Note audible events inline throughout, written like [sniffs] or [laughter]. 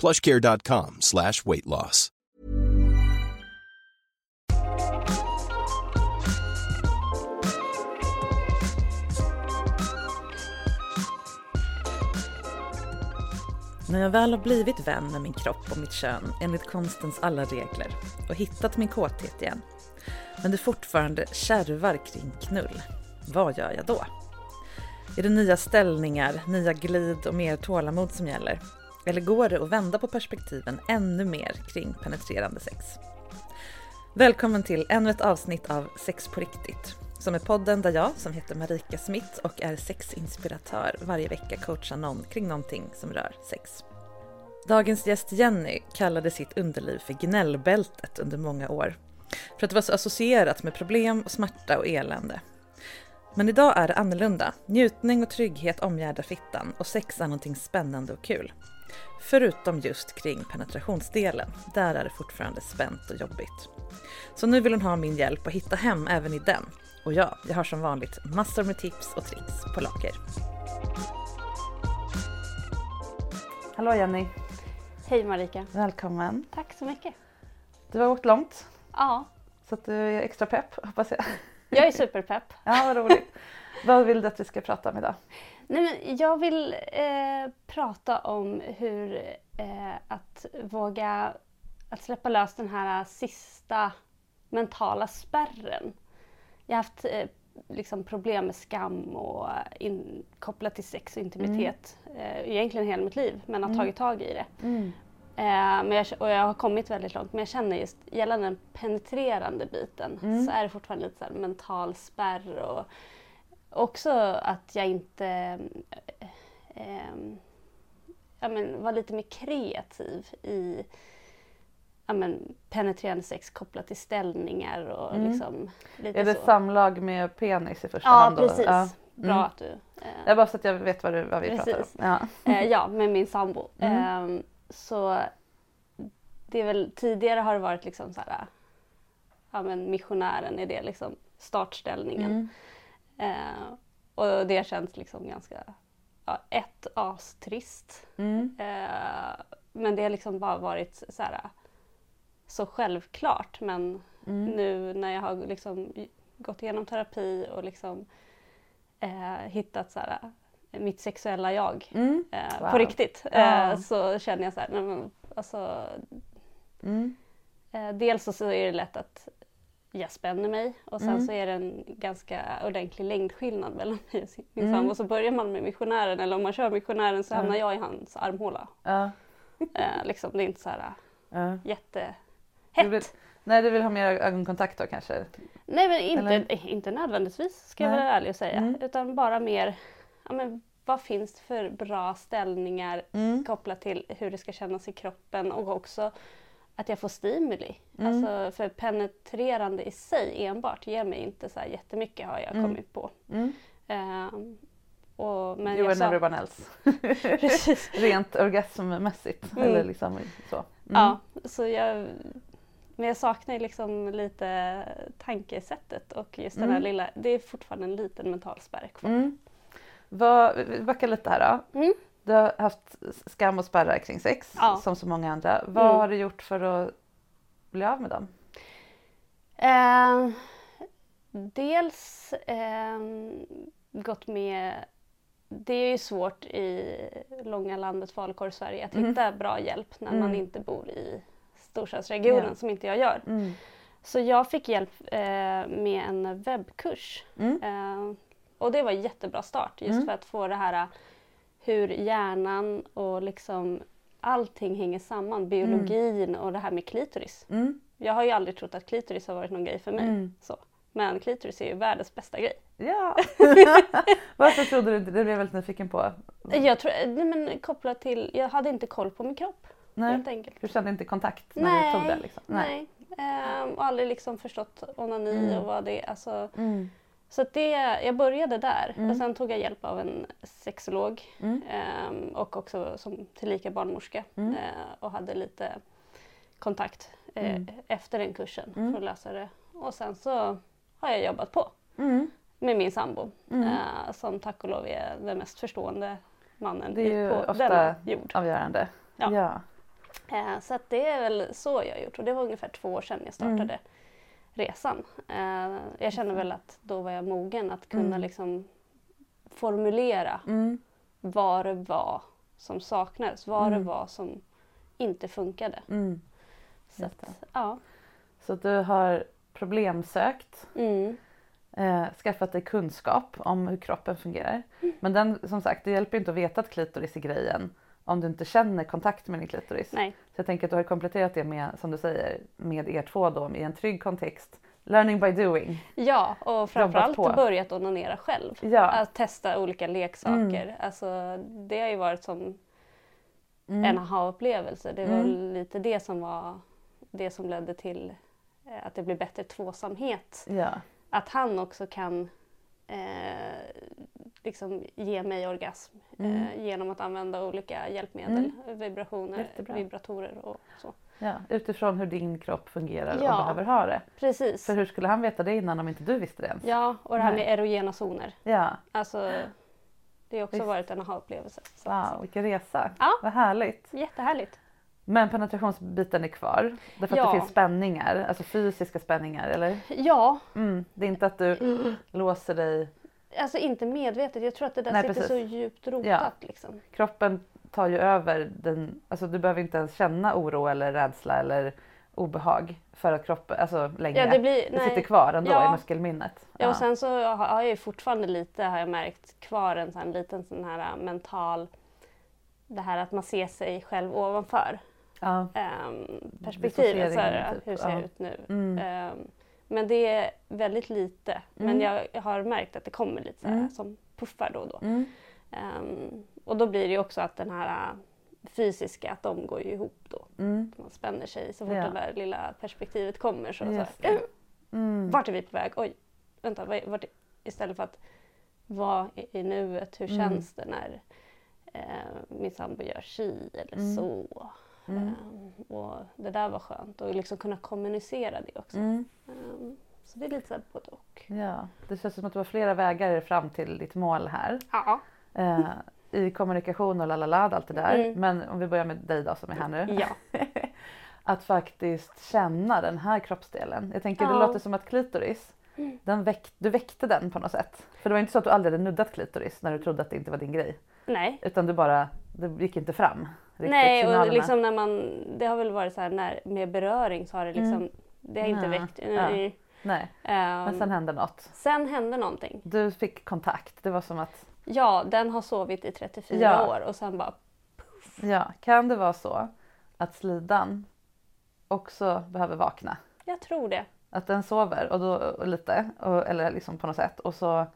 plushcare.com slash weight loss. När jag väl har blivit vän med min kropp och mitt kön enligt konstens alla regler och hittat min kåthet igen, men det fortfarande kärvar kring knull, vad gör jag då? Är det nya ställningar, nya glid och mer tålamod som gäller? Eller går det att vända på perspektiven ännu mer kring penetrerande sex? Välkommen till ännu ett avsnitt av Sex på riktigt, som är podden där jag, som heter Marika Smith och är sexinspiratör, varje vecka coachar någon kring någonting som rör sex. Dagens gäst Jenny kallade sitt underliv för gnällbältet under många år, för att det var så associerat med problem, och smärta och elände. Men idag är det annorlunda. Njutning och trygghet omgärdar fittan och sex är någonting spännande och kul. Förutom just kring penetrationsdelen. Där är det fortfarande spänt och jobbigt. Så nu vill hon ha min hjälp att hitta hem även i den. Och ja, jag har som vanligt massor med tips och tricks på lager. Hallå Jenny! Hej Marika! Välkommen! Tack så mycket! Du har åkt långt. Ja. Så att du är extra pepp hoppas jag. Jag är superpepp. ja, vad roligt. vad vill du att vi ska prata om idag? Nej, men jag vill eh, prata om hur eh, att våga att släppa lös den här sista mentala spärren. Jag har haft eh, liksom problem med skam och in, kopplat till sex och intimitet mm. egentligen hela mitt liv men har mm. tagit tag i det. Mm. men jag, och jag har kommit väldigt långt men jag känner just gällande den penetrerande biten mm. så är det fortfarande lite så mental spärr och också att jag inte eh, ja, men, var lite mer kreativ i ja, men, penetrerande sex kopplat till ställningar och mm. liksom lite Är det så. samlag med penis i första ja, hand? Precis. Ja, precis. Bra mm. att du... Eh, jag bara så att jag vet vad, du, vad vi precis. pratar om. Ja. eh, ja, med min sambo. [laughs] Mm. Eh, så det är väl, tidigare har det varit liksom så här, ja men missionären är det liksom startställningen. Eh, och det känns liksom ganska, ja, ett, astrist. Mm. Eh, men det har liksom bara varit så, här, så självklart. Men mm. nu när jag har liksom gått igenom terapi och liksom eh, hittat så här, mitt sexuella jag mm. eh, wow. på riktigt ja. Eh, så känner jag så här, nej, men, alltså, mm. Eh, dels så är det lätt att jag spänner mig och sen mm. så är det en ganska ordentlig längdskillnad mellan mig och min mm. sambo. Så börjar man med missionären eller om man kör missionären så hamnar jag i hans armhåla. Ja. [laughs] eh, liksom, det är inte så här ja. jättehett. Nej, du vill ha mer ögonkontakt då kanske? Nej, men inte, inte nödvändigtvis ska nej. jag vara ärlig och säga. Mm. Utan bara mer, ja, men, vad finns det för bra ställningar mm. kopplat till hur det ska kännas i kroppen och också att jag får stimuli. Mm. Alltså, för penetrerande i sig enbart ger mig inte så här jättemycket har jag mm. kommit på. Mm. Uh, och, men never one else. Rent orgasmmässigt. Mm. Eller liksom så. Mm. Ja, så jag Men jag saknar liksom lite tankesättet och just den här Mm. lilla, det är fortfarande en liten mental spärr kvar. Mm. Vad, vi backar lite här då. Mm. Du har haft skam och spärrar kring sex Ja. som så många andra. Vad Mm. har du gjort för att bli av med dem? Eh, dels eh, gått med, det är ju svårt i långa landet Valkorg, Sverige att Mhm. hitta bra hjälp när man Mm. inte bor i storstadsregionen Ja. som inte jag gör. Mm. Så jag fick hjälp eh, med en webbkurs. Mm. Eh, och det var en jättebra start just Mm. för att få det här hur hjärnan och liksom allting hänger samman. Biologin och det här med klitoris. Mm. Jag har ju aldrig trott att klitoris har varit någon grej för mig. Mm. Så. Men klitoris är ju världens bästa grej. Ja! [laughs] Varför trodde du inte det? Blev jag väldigt nyfiken på. Jag tror, nej men kopplat till, jag hade inte koll på min kropp Nej. helt enkelt. Du kände inte kontakt när du tog det? Liksom. nej. Ehm, och aldrig liksom förstått onani Mm. och vad det är. Alltså, Mm. Så det, jag började där Mm. och sen tog jag hjälp av en sexolog Mm. ehm, och också som tillika barnmorska Mm. eh, och hade lite kontakt eh, Mm. efter den kursen Mm. för att lösa det. Och sen så har jag jobbat på Mm. med min sambo eh, som tack och lov är den mest förstående mannen Det är ju på ofta denna jord. avgörande. Ja. ja. Eh, så det är väl så jag har gjort och det var ungefär två år sedan jag startade. Resan. Eh, jag känner väl att då var jag mogen att kunna Mm. liksom formulera Mm. vad det var som saknades, vad Mm. det var som inte funkade. Mm. Så att, ja. Så du har problemsökt, Mm. eh, skaffat dig kunskap om hur kroppen fungerar. Mm. Men den, som sagt, det hjälper inte att veta att klitoris är grejen om du inte känner kontakt med din klitoris. Nej. Så jag tänker att du har kompletterat det med, som du säger, med er två då i en trygg kontext. Learning by doing. Ja, och framförallt på. börjat onanera själv. Ja. Att testa olika leksaker. Mm. Alltså, det har ju varit som Mm. en aha-upplevelse. Det var Mm. lite det som var det som ledde till eh, att det blev bättre tvåsamhet. Ja. Att han också kan eh, liksom ge mig orgasm Mm. eh, genom att använda olika hjälpmedel, vibrationer, Jättebra. vibratorer och så. ja. Utifrån hur din kropp fungerar Ja. och behöver ha det. Precis. För hur skulle han veta det innan om inte du visste det ens? Ja, och det här Nej. med erogena zoner. Ja. Alltså, det har också Visst. varit en aha-upplevelse. Att- Wow, vilken resa. Ja. Vad härligt. Jättehärligt. Men penetrationsbiten är kvar. Därför att Ja. det finns spänningar, alltså fysiska spänningar, eller? Ja, Mm. Det är inte att du låser dig. Alltså inte medvetet. Jag tror att det där Nej, sitter precis. så djupt rotat. Ja. Liksom. Kroppen tar ju över den, alltså du behöver inte ens känna oro eller rädsla eller obehag för att kroppen, alltså längre. Ja, det blir, det sitter kvar ändå Ja. i muskelminnet. Ja, och sen så har jag ju fortfarande lite, har jag märkt, kvar en sån liten sån här äh, mental, det här att man ser sig själv ovanför ja. ähm, perspektivet. Så här, typ. hur ser jag Ja. ut nu? Mm. Ehm, men det är väldigt lite. Men Mm. jag, jag har märkt att det kommer lite så här, Mm. som puffar då och då. Ehm, och då blir det ju också att den här äh, fysiska, att de går ju ihop då. Mm. Man spänner sig så fort Ja. det där lilla perspektivet kommer. Så, så här. Mm. vart är vi på väg? Oj, vänta, vart, istället för att vara i, nuet, hur känns det när eh, min sambo gör si eller Mm. så? Mm. Ehm, och det där var skönt och liksom kunna kommunicera det också. Mm. Så det är lite så här både och. Ja, det känns som att du har flera vägar fram till ditt mål här. Ja. Eh, I kommunikation och lalala, allt det där. Mm. Men om vi börjar med dig då som är här nu. Ja. [laughs] att faktiskt känna den här kroppsdelen. Jag tänker det Ja. låter som att klitoris, Mm. den väck, du väckte den på något sätt. För det var inte så att du aldrig hade nuddat klitoris när du trodde att det inte var din grej. Nej. Utan du bara, det gick inte fram. Riktigt, Nej, och liksom när man, det har väl varit så här när, med beröring så har det liksom, Mm. det har inte Nej. väckt. Ja. Nej. Ehm, men sen hände något. sen hände någonting. Du fick kontakt. Det var som att, Ja, den har sovit i 34 Ja. år och sen bara ja, kan det vara så att slidan också behöver vakna? Jag tror det. Att den sover och då, och lite, och, eller liksom på något sätt. Och så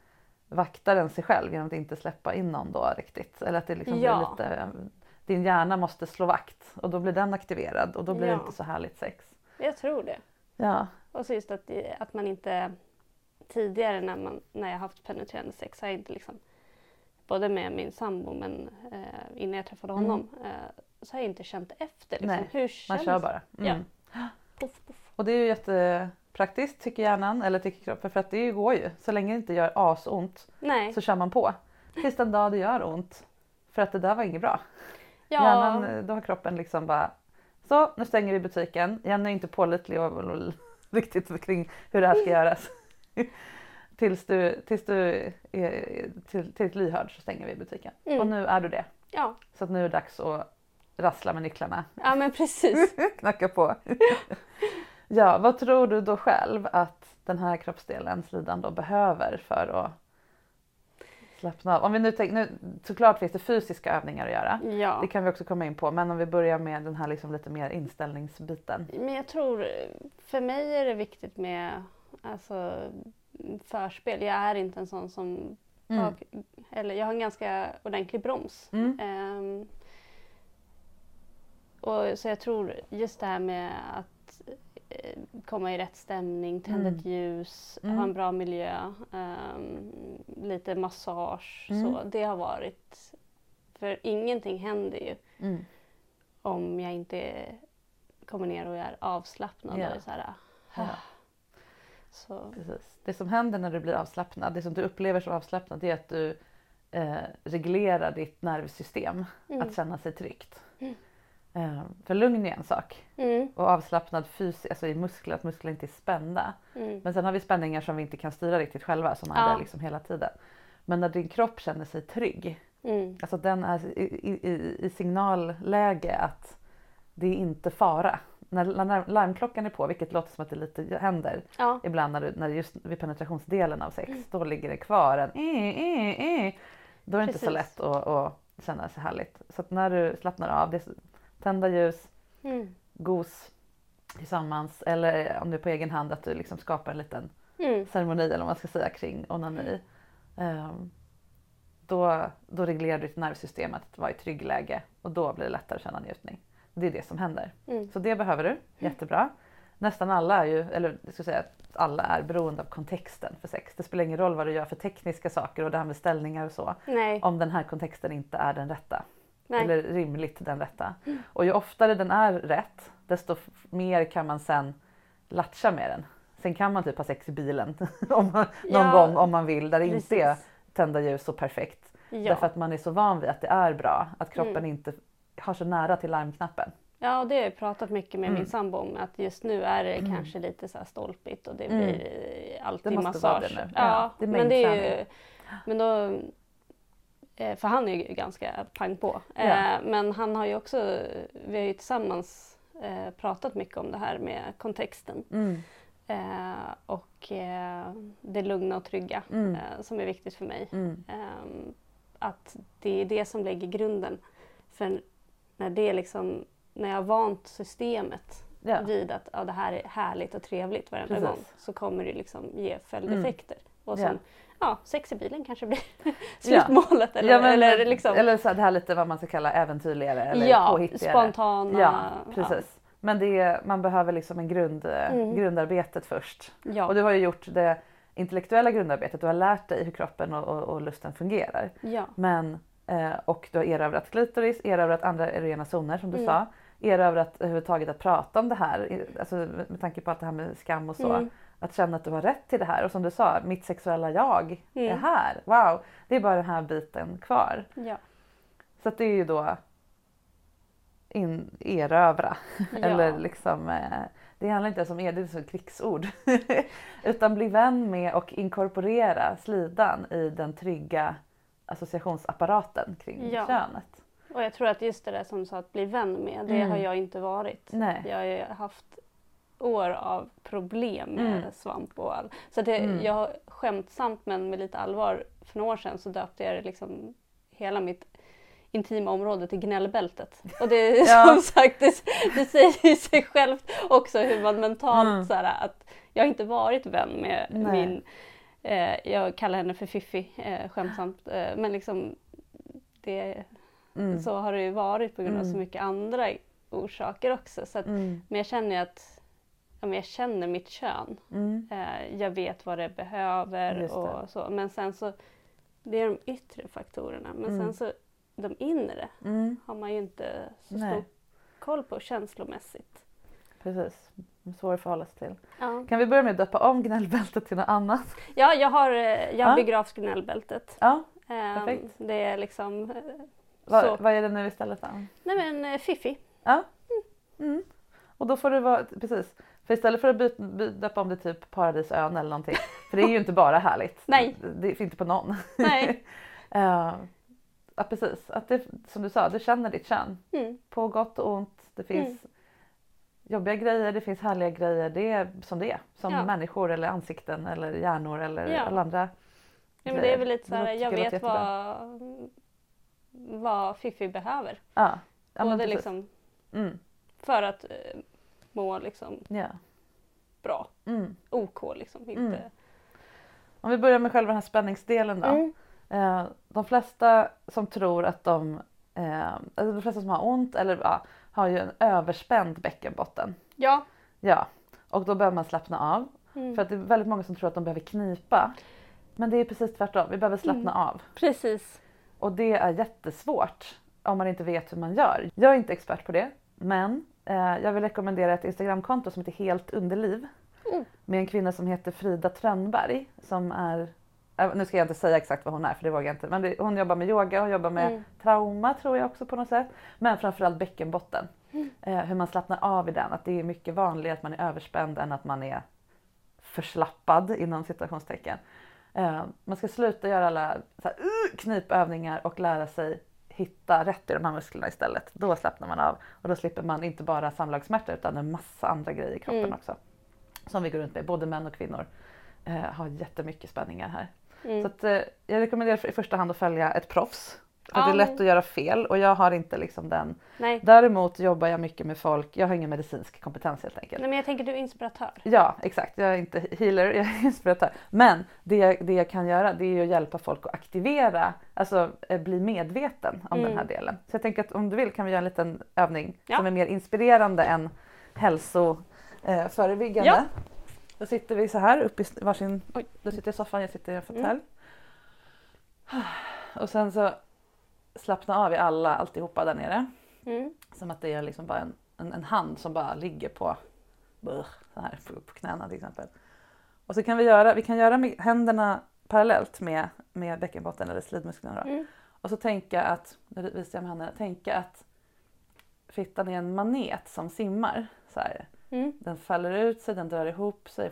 vaktar den sig själv genom att inte släppa in någon då riktigt. Eller att det liksom Ja. blir lite, din hjärna måste slå vakt och då blir den aktiverad och då blir Ja. det inte så härligt sex. Jag tror det. Ja, Och så just att, att man inte tidigare när, man, när jag haft penetrerande sex har jag inte liksom både med min sambo men eh, innan jag träffade honom eh, så har jag inte känt efter. Liksom. Mm. Nej, Hur man känns kör bara. Mm. Ja. [gasps] Puff, puff. Och det är ju jättepraktiskt tycker hjärnan eller tycker kroppen för att det går ju. Så länge det inte gör asont Nej. så kör man på. Tills den dag det gör ont. För att det där var inget bra. Ja. Hjärnan, eh, då har kroppen liksom bara så nu stänger vi butiken. Jenny är inte pålitlig och [laughs] riktigt kring hur det här ska göras. [laughs] tills du, tills du är till, till lyhörd så stänger vi butiken. Mm. Och nu är du det. Ja. Så att nu är det dags att rassla med nycklarna. ja, men precis. [laughs] Knacka på. ja, vad tror du då själv att den här kroppsdelen, slidan då behöver för att slappna av? Om vi nu tänker, nu, såklart finns det fysiska övningar att göra. Ja. Det kan vi också komma in på. Men om vi börjar med den här liksom lite mer inställningsbiten. Men jag tror, för mig är det viktigt med alltså, förspel. Jag är inte en sån som... Mm. Bak, eller jag har en ganska ordentlig broms. Mm. Ehm, och, så jag tror just det här med att komma i rätt stämning, tända Mm. ett ljus, Mm. ha en bra miljö, ehm, lite massage. Mm. Så, det har varit... För ingenting händer ju Mm. om jag inte kommer ner och är avslappnad. Ja. Och så här, Ja. så, Precis. Det som händer när du blir avslappnad, det som du upplever som avslappnad, det är att du eh, reglerar ditt nervsystem Mm. att känna sig tryggt. Eh, för lugn är en sak mm, och avslappnad fysiskt, alltså i muskler, att muskler inte är spända. mm, Men sen har vi spänningar som vi inte kan styra riktigt själva som är Ja. där liksom hela tiden. Men när din kropp känner sig trygg, mm, alltså den är i, i, i- signalläge att det är inte fara. När när larmklockan är på, vilket låter som att det lite händer, ja, ibland när, du, när just vid penetrationsdelen av sex, Mm. då ligger det kvar en eh, eh, eh. Då är det inte så Precis. lätt att, att känna sig härligt. Så att när du slappnar av, det tända ljus, mm, gos tillsammans eller om du är på egen hand att du liksom skapar en liten mm, ceremoni eller vad man ska säga kring onani. Ehm, då, då reglerar du ditt nervsystem att vara i trygg läge och då blir det lättare att känna njutning. Det är det som händer. mm. Så det behöver du, jättebra. Nästan alla är ju, eller jag ska säga att alla är beroende av kontexten för sex. Det spelar ingen roll vad du gör för tekniska saker och det här med ställningar och så. Nej, Om den här kontexten inte är den rätta. Nej. Eller rimligt den rätta. Och ju oftare den är rätt desto mer kan man sen latcha med den. Sen kan man typ ha sex i bilen [laughs] om man, någon Ja, gång om man vill där det inte precis. är tända ljus så perfekt. Ja. Därför att man är så van vid att det är bra. Att kroppen Mm. inte har så nära till larmknappen. ja, och det har jag pratat mycket med Mm. min sambo om. Att just nu är det kanske lite så här stolpigt och det Mm. blir alltid Det måste vara massage. det nu. Ja, Ja, det är men det är ju... Men då... eh, För han är ju ganska pang på. Ja. Eh, Men han har ju också, vi har ju tillsammans eh, pratat mycket om det här med kontexten. Mm. Och det lugna och trygga Mm. som är viktigt för mig. Mm. Att det är det som lägger grunden. För när, det är liksom, när jag har vant systemet Ja. vid att ja, det här är härligt och trevligt varenda Precis. gång så kommer det liksom ge följdeffekter. Och Ja. Ja, sex i bilen kanske blir [laughs] slutmålet. Eller, Ja, men- eller liksom, eller så här, det här lite vad man ska kalla äventyrligare eller ja, påhittigare. spontana. Ja, precis. Men det man behöver liksom en grund, Mm. grundarbetet först. Ja, Och du har ju gjort det intellektuella grundarbetet. Du har lärt dig hur kroppen och, och, och lusten fungerar. ja, Men, eh, och du har erövrat klitoris, erövrat andra erogena zoner som du Mm. sa. Erövrat överhuvudtaget att prata om det här. Alltså, med med tanke på allt det här med skam och så. Mm. Att känna att du har rätt till det här. Och som du sa, mitt sexuella jag är Mm. här. Wow, det är bara den här biten kvar. ja. Så det är ju då in, erövra. [laughs] Ja. Eller liksom, eh, det handlar inte ens om er, det är som krigsord. [laughs] Utan bli vän med och inkorporera slidan i den trygga associationsapparaten kring Ja. könet. Och jag tror att just det där som du sa att bli vän med, det Mm. har jag inte varit. Nej. Jag har haft år av problem med Mm. svamp och all. Så det, Mm. jag skämtsamt men med lite allvar för några år sedan så döpte jag liksom hela mitt intima område till gnällbältet. Och det är [laughs] Ja. som sagt, det, det säger ju sig självt också hur man mentalt Mm. så här, att jag har inte varit vän med Nej. min, eh, jag kallar henne för Fiffi eh, skämtsamt, eh, men liksom det, Mm. så har det ju varit på grund av så Mm. mycket andra orsaker också. Så att, Mm. Men jag känner ju att ja, men jag känner mitt kön. Mm. Eh, jag vet vad det behöver det. och så. Men sen så, det är de yttre faktorerna. Men Mm. sen så, de inre Mm. har man ju inte så Nej. stor koll på känslomässigt. precis. Svår att förhålla sig till. Ja, Kan vi börja med att döpa om gnällbältet till något annat? ja jag har, eh, jag Ja. bygger av gnällbältet. Ja, Ehm, Perfekt. Det är liksom eh, vad, vad är det nu istället då? Nej men fiffi. Ja. Mm. Och då får det vara, precis. För istället för att by, by, döpa om det typ Paradisön eller någonting. [laughs] För det är ju inte bara härligt. Nej. Det är inte på någon. Nej. [laughs] Eh, ja precis, att det, som du sa, du känner ditt kön. Mm. På gott och ont. Det finns jobbiga grejer, det finns härliga grejer. Det är som det är. Som Ja. människor eller ansikten eller hjärnor eller Ja. alla andra Ja, men det är väl lite så här, låter- jag det vet vad, vad Fiffi behöver. Ja, ja Både liksom Mm. för att eh, må liksom Ja. bra. Mm. OK liksom. Inte... Mm. Om vi börjar med själva den här spänningsdelen då. Mm. Eh, de flesta som tror att de, eh, alltså de flesta som har ont eller ja, har ju en överspänd bäckenbotten. Ja. Ja, och då behöver man slappna av. Mm. För att det är väldigt många som tror att de behöver knipa. Men det är precis tvärtom, vi behöver slappna Mm. av. Precis. Och det är jättesvårt om man inte vet hur man gör. Jag är inte expert på det, men jag vill rekommendera ett Instagramkonto som heter Helt Underliv. Mm. Med en kvinna som heter Frida Trönnberg som är eh, nu ska jag inte säga exakt vad hon är för det vågar jag inte. Men det, hon jobbar med yoga och jobbar med Mm. trauma tror jag också på något sätt. Men framförallt bäckenbotten. Mm. Eh, hur man slappnar av i den. Att det är mycket vanligare att man är överspänd än att man är förslappad inom citationstecken. Eh, man ska sluta göra alla så här, uh, knipövningar och lära sig hitta rätt i de här musklerna istället. Då slappnar man av och då slipper man inte bara samlagssmärta utan en massa andra grejer i kroppen Mm. också. Som vi går runt med, både män och kvinnor eh, har jättemycket spänningar här. Mm. Så att, eh, jag rekommenderar i första hand att följa ett proffs. För Ja, det är lätt att göra fel och jag har inte liksom den. Nej. Däremot jobbar jag mycket med folk, jag har ingen medicinsk kompetens helt enkelt. Nej men jag tänker du är inspiratör. Ja exakt, jag är inte healer, jag är [laughs] inspiratör. Men det jag, det jag kan göra det är att hjälpa folk att aktivera, alltså eh, bli medveten om Mm. den här delen. Så jag tänker att om du vill kan vi göra en liten övning Ja. som är mer inspirerande än hälsoförebyggande. Eh. Ja. Då sitter vi så här upp i varsin, oj, du sitter i soffan, jag sitter i en fåtölj. Och sen så slappna av i alla, alltihopa där nere. Mm. Som att det är liksom bara en, en, en hand som bara ligger på, brr, så här, på, på knäna till exempel. Och så kan vi göra, vi kan göra händerna parallellt med, med bäckenbotten eller slidmusklerna. Mm. Och så tänka att, nu visar jag med händerna, tänka att fittan är en manet som simmar. Så. Mm. Den faller ut sig, den drar ihop sig,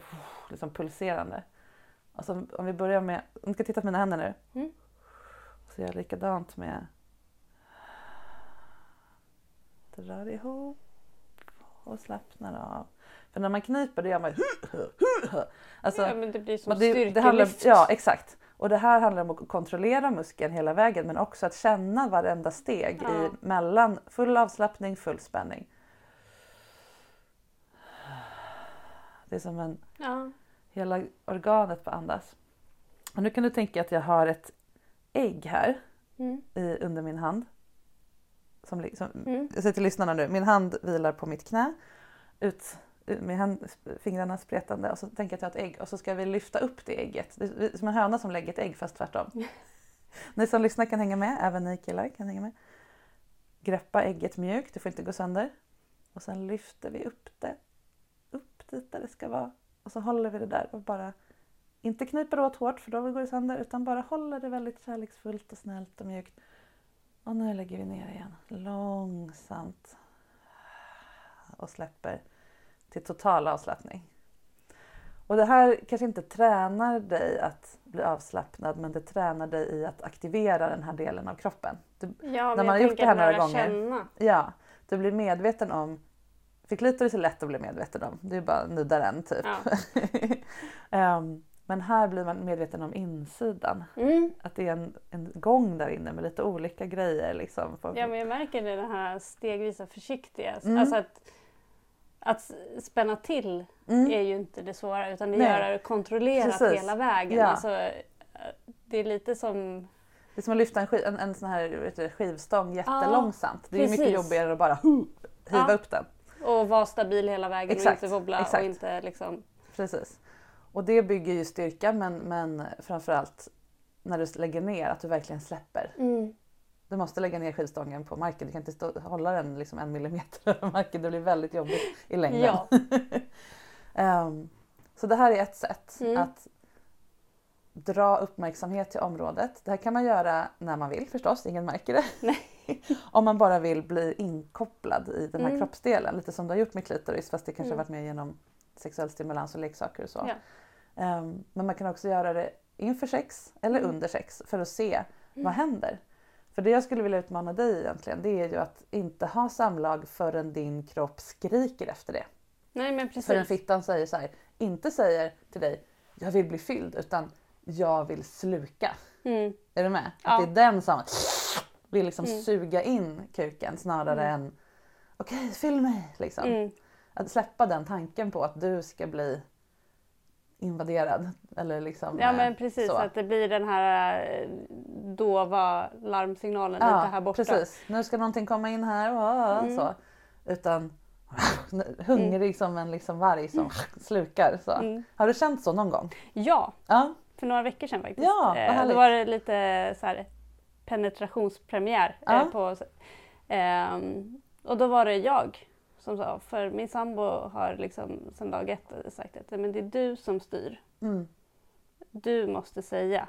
liksom pulserande. Och så, om vi börjar med, om du ska titta på mina händer nu. Mm. Så gör likadant med drar ihop och slappnar av. För när man kniper det gör man alltså, ja men det blir som det, det handlar, Ja exakt. Och det här handlar om att kontrollera muskeln hela vägen men också att känna varenda steg Ja. i mellan full avslappning, full spänning. Det är som en Ja. Hela organet på andas. Och nu kan du tänka att jag har ett ägg här Mm. i, under min hand. Som, som, Mm. Jag säger till lyssnarna nu, min hand vilar på mitt knä. Ut, ut med hand, fingrarna spretande och så tänker jag att jag har ett ägg och så ska vi lyfta upp det ägget. Det är som en höna som lägger ett ägg fast tvärtom. [laughs] ni som lyssnar kan hänga med, även ni killar kan hänga med. Greppa ägget mjukt, det får inte gå sönder. Och sen lyfter vi upp det. Upp dit där det ska vara. Och så håller vi det där och bara inte kniper åt hårt för då går det sönder utan bara håller det väldigt kärleksfullt och snällt och mjukt. Och nu lägger vi ner igen långsamt och släpper till total avslappning. Och det här kanske inte tränar dig att bli avslappnad men det tränar dig i att aktivera den här delen av kroppen. Du, Ja, När man har gjort det här några gånger. Känna. ja, du blir medveten om för klitoris är lätt att bli medveten om. Det är bara att nudda den typ. Ja. [laughs] Ehm, men här blir man medveten om insidan. Mm. Att det är en, en gång där inne med lite olika grejer. Liksom. Ja men jag märker det, den här stegvisa försiktiga. Mm. Alltså att, att spänna till Mm. är ju inte det svåra utan det Nej. är göra det kontrollerat Precis. hela vägen. Ja. Alltså, det är lite som... Det är som att lyfta en, skiv, en, en sån här vet du, skivstång jättelångsamt. det är ju mycket jobbigare att bara hiva Ja. upp den. Och vara stabil hela vägen Exakt, och inte wobbla exakt. och inte liksom... Precis. Och det bygger ju styrka men, men framförallt när du lägger ner att du verkligen släpper. Du måste lägga ner skivstången på marken. Du kan inte stå, hålla den liksom en millimeter över marken. Det blir väldigt jobbigt i längden. Ja. [laughs] Ehm, så det här är ett sätt Mm. att dra uppmärksamhet till området. Det här kan man göra när man vill förstås, ingen märker det. [laughs] Om man bara vill bli inkopplad i den här Mm. kroppsdelen, lite som du har gjort med klitoris fast det kanske Mm. har varit mer genom sexuell stimulans och leksaker och så. Ja. Ehm, men man kan också göra det inför sex eller Mm. under sex för att se vad händer. För det jag skulle vilja utmana dig egentligen det är ju att inte ha samlag förrän din kropp skriker efter det. Nej men precis. Förrän fittan säger så här, inte säger till dig jag vill bli fylld utan jag vill sluka. Mm. Är du med? Ja. Att det är den som vill liksom Mm. suga in kuken snarare än okej fyll mig. Liksom. Mm. Att släppa den tanken på att du ska bli invaderad. Eller liksom, Ja eh, men precis, så. att det blir den här eh, dova larmsignalen lite här borta. precis. Nu ska någonting komma in här. ah, Mm. så. Utan [laughs] hungrig som en liksom varg som [laughs] slukar. Så. Mm. Har du känt så någon gång? Ja, Ja. för några veckor sedan faktiskt. Ja, Eh. Då var det lite så här penetrationspremiär. Ja. Eh, på, ehm, och då var det jag som sa, för min sambo har liksom sedan dag ett sagt att men det är du som styr. Mm. Du måste säga.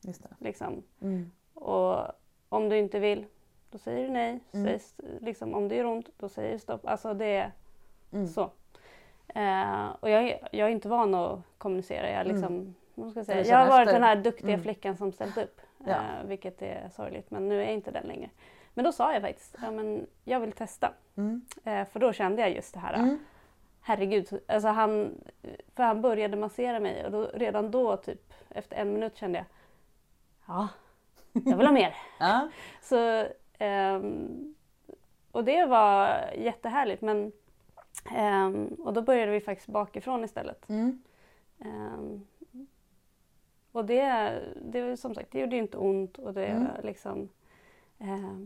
Just det. Liksom. Mm. Och om du inte vill, då säger du nej. Mm. Säg, s- liksom, om det gör ont, då säger du stopp. Alltså det är Mm. så. Eh, och jag, är- jag är inte van att kommunicera. Jag, liksom, vad ska säga? Jag har varit den här duktiga Mm. flickan som ställt upp. Ja. Eh, vilket är sorgligt, men nu är jag inte den längre. Men då sa jag faktiskt, ja, men jag vill testa. Mm. Eh, för då kände jag just det här, Mm. herregud. Alltså han, för han började massera mig och då, redan då, typ efter en minut kände jag, ja, jag vill ha mer. [laughs] Ja. Så, ehm, och det var jättehärligt. Men, ehm, och då började vi faktiskt bakifrån istället. Mm. Ehm, och det, det som sagt, det gjorde ju inte ont. Och det Mm. liksom,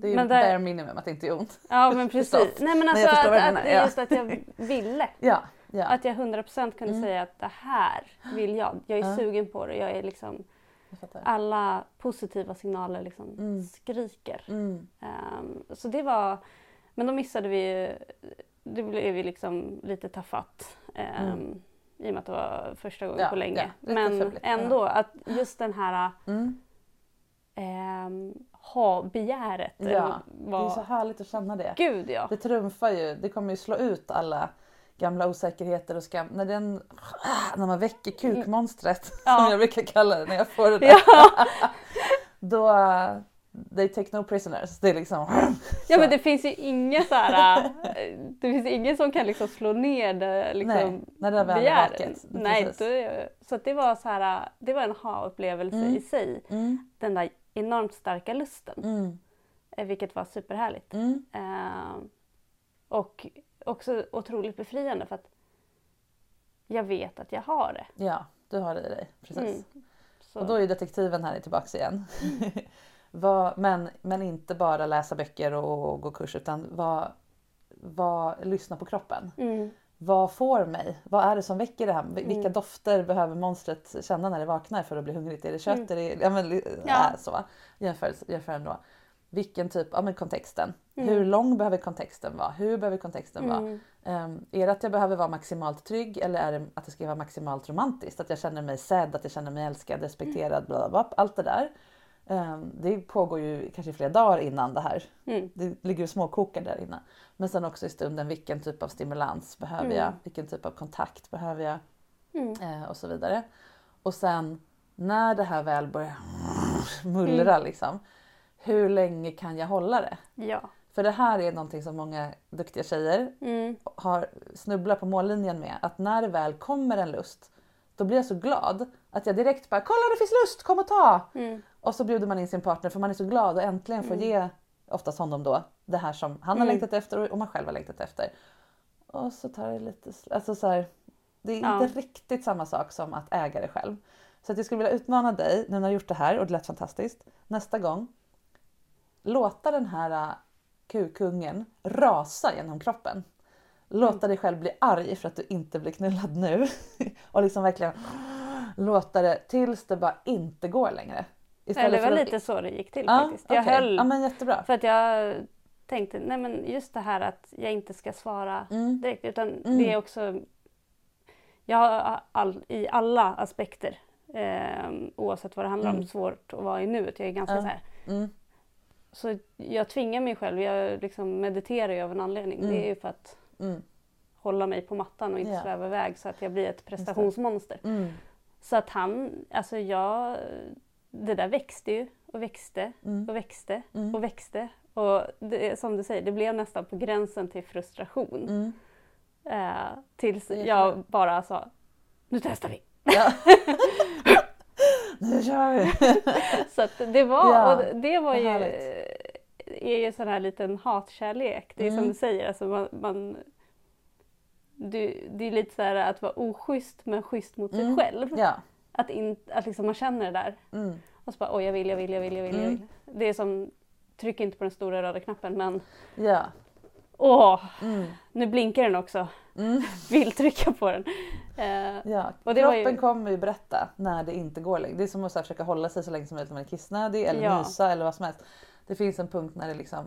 Det är ju men bare där, minimum att det inte är ont. Ja men precis. Nej men alltså förstår att, att det är just att jag ville. [laughs] Ja. ja. Att jag 100% kunde Mm. säga att det här vill jag. Jag är Ja. sugen på det. Jag är liksom, Jag alla positiva signaler liksom Mm. skriker. Mm. Ehm, så det var, men då missade vi ju, det blev ju liksom lite tafatt. Um, I och med att det var första gången på länge. men ändå att just den här um, ha begäret. Ja, eller Det är vad- så härligt att känna det. Gud ja. Det trumfar ju, det kommer ju slå ut alla gamla osäkerheter och skam. När, den, när man väcker kukmonstret, [laughs] Ja. som jag brukar kalla det när jag får det där. Ja. [laughs] Då, they take no prisoners. Det är liksom... ja men det finns ju ingen så här, [laughs] eh, det finns ingen som kan liksom slå ner det liksom Nej, när det väl är vaket. Nej, då, så det var så här, det var en ha-upplevelse Mm. i sig. Mm, Den där enormt starka lusten. mm, eh, Vilket var superhärligt. mm. Eh, och också otroligt befriande för att jag vet att jag har det. Ja, du har det i dig. Precis. Mm. Och då är detektiven här tillbaks igen. [laughs] Vad- men, men inte bara läsa böcker och, och gå kurs utan vad, vad, lyssna på kroppen. mm, Vad får mig? Vad är det som väcker det här? Vilka Mm. dofter behöver monstret känna när det vaknar för att bli hungrigt? Är det kött? Mm. Är det, ja, men, Ja. äh, så. Jämför, jämför ändå. Vilken typ, ja men kontexten. Mm. Hur lång behöver kontexten vara? Hur behöver kontexten vara? Um, är det att jag behöver vara maximalt trygg eller är det att det ska vara maximalt romantiskt? Att jag känner mig sedd, att jag känner mig älskad, respekterad, bla bla bla. Allt det där. Ehm, det pågår ju kanske flera dagar innan det här. mm, Det ligger och småkokar där inne. Men sen också i stunden, vilken typ av stimulans behöver jag? Mm. Vilken typ av kontakt behöver jag? mm, Eh, och så vidare. Och sen när det här väl börjar [laughs] mullra Mm. liksom. Hur länge kan jag hålla det? ja. För det här är någonting som många duktiga tjejer Mm, har snubblat på mållinjen med. Att när det väl kommer en lust då blir jag så glad att jag direkt bara “kolla det finns lust, kom och ta!” mm, Och så bjuder man in sin partner för man är så glad och äntligen får ge, oftast honom då, det här som han har Mm. längtat efter och man själv har längtat efter. Och så tar det lite... Alltså så här, det är Ja. inte riktigt samma sak som att äga det själv. Så att jag skulle vilja utmana dig, nu när du har gjort det här och det lät fantastiskt, nästa gång låta den här äh, kukungen rasa genom kroppen. Låta dig själv bli arg för att du inte blir knullad nu. [laughs] och liksom verkligen låta det tills det bara inte går längre. Eller det var att- lite så det gick till Ja, faktiskt. Jag okej. höll Ja men jättebra. för att jag tänkte, nej men just det här att jag inte ska svara Mm. direkt utan det är också jag har all, i alla aspekter eh, oavsett vad det handlar om svårt att vara i nuet. Jag är ganska så här. Mm. Så jag tvingar mig själv, jag liksom mediterar ju av en anledning. Det är ju för att Mm. hålla mig på mattan och inte Ja. sväva iväg så att jag blir ett prestationsmonster. Mm. Så att han, alltså jag, det där växte ju och växte Mm. och växte och växte. Och det, som du säger, det blev nästan på gränsen till frustration. Mm. Eh, tills jag bara sa, nu testar vi. Ja. [laughs] nu kör vi! Så att det var, Ja, och det var ju, är ju sån här liten hatkärlek. Det är Mm. som du säger, alltså man, man du, det är lite så här att vara oschysst men schysst mot sig själv. Mm. Ja. Att, in, att liksom man känner det där. Mm. Och så bara, oj jag vill, jag vill, jag vill, jag vill. Jag vill. Det är som, tryck inte på den stora röda knappen men Ja. åh, Mm. nu blinkar den också. [laughs] Vill trycka på den. Eh, Ja, Och det var ju- kroppen kommer ju berätta när det inte går längre. Det är som att så här, försöka hålla sig så länge som möjligt när man är kissnödig eller Ja. nysa eller vad som helst. Det finns en punkt när det liksom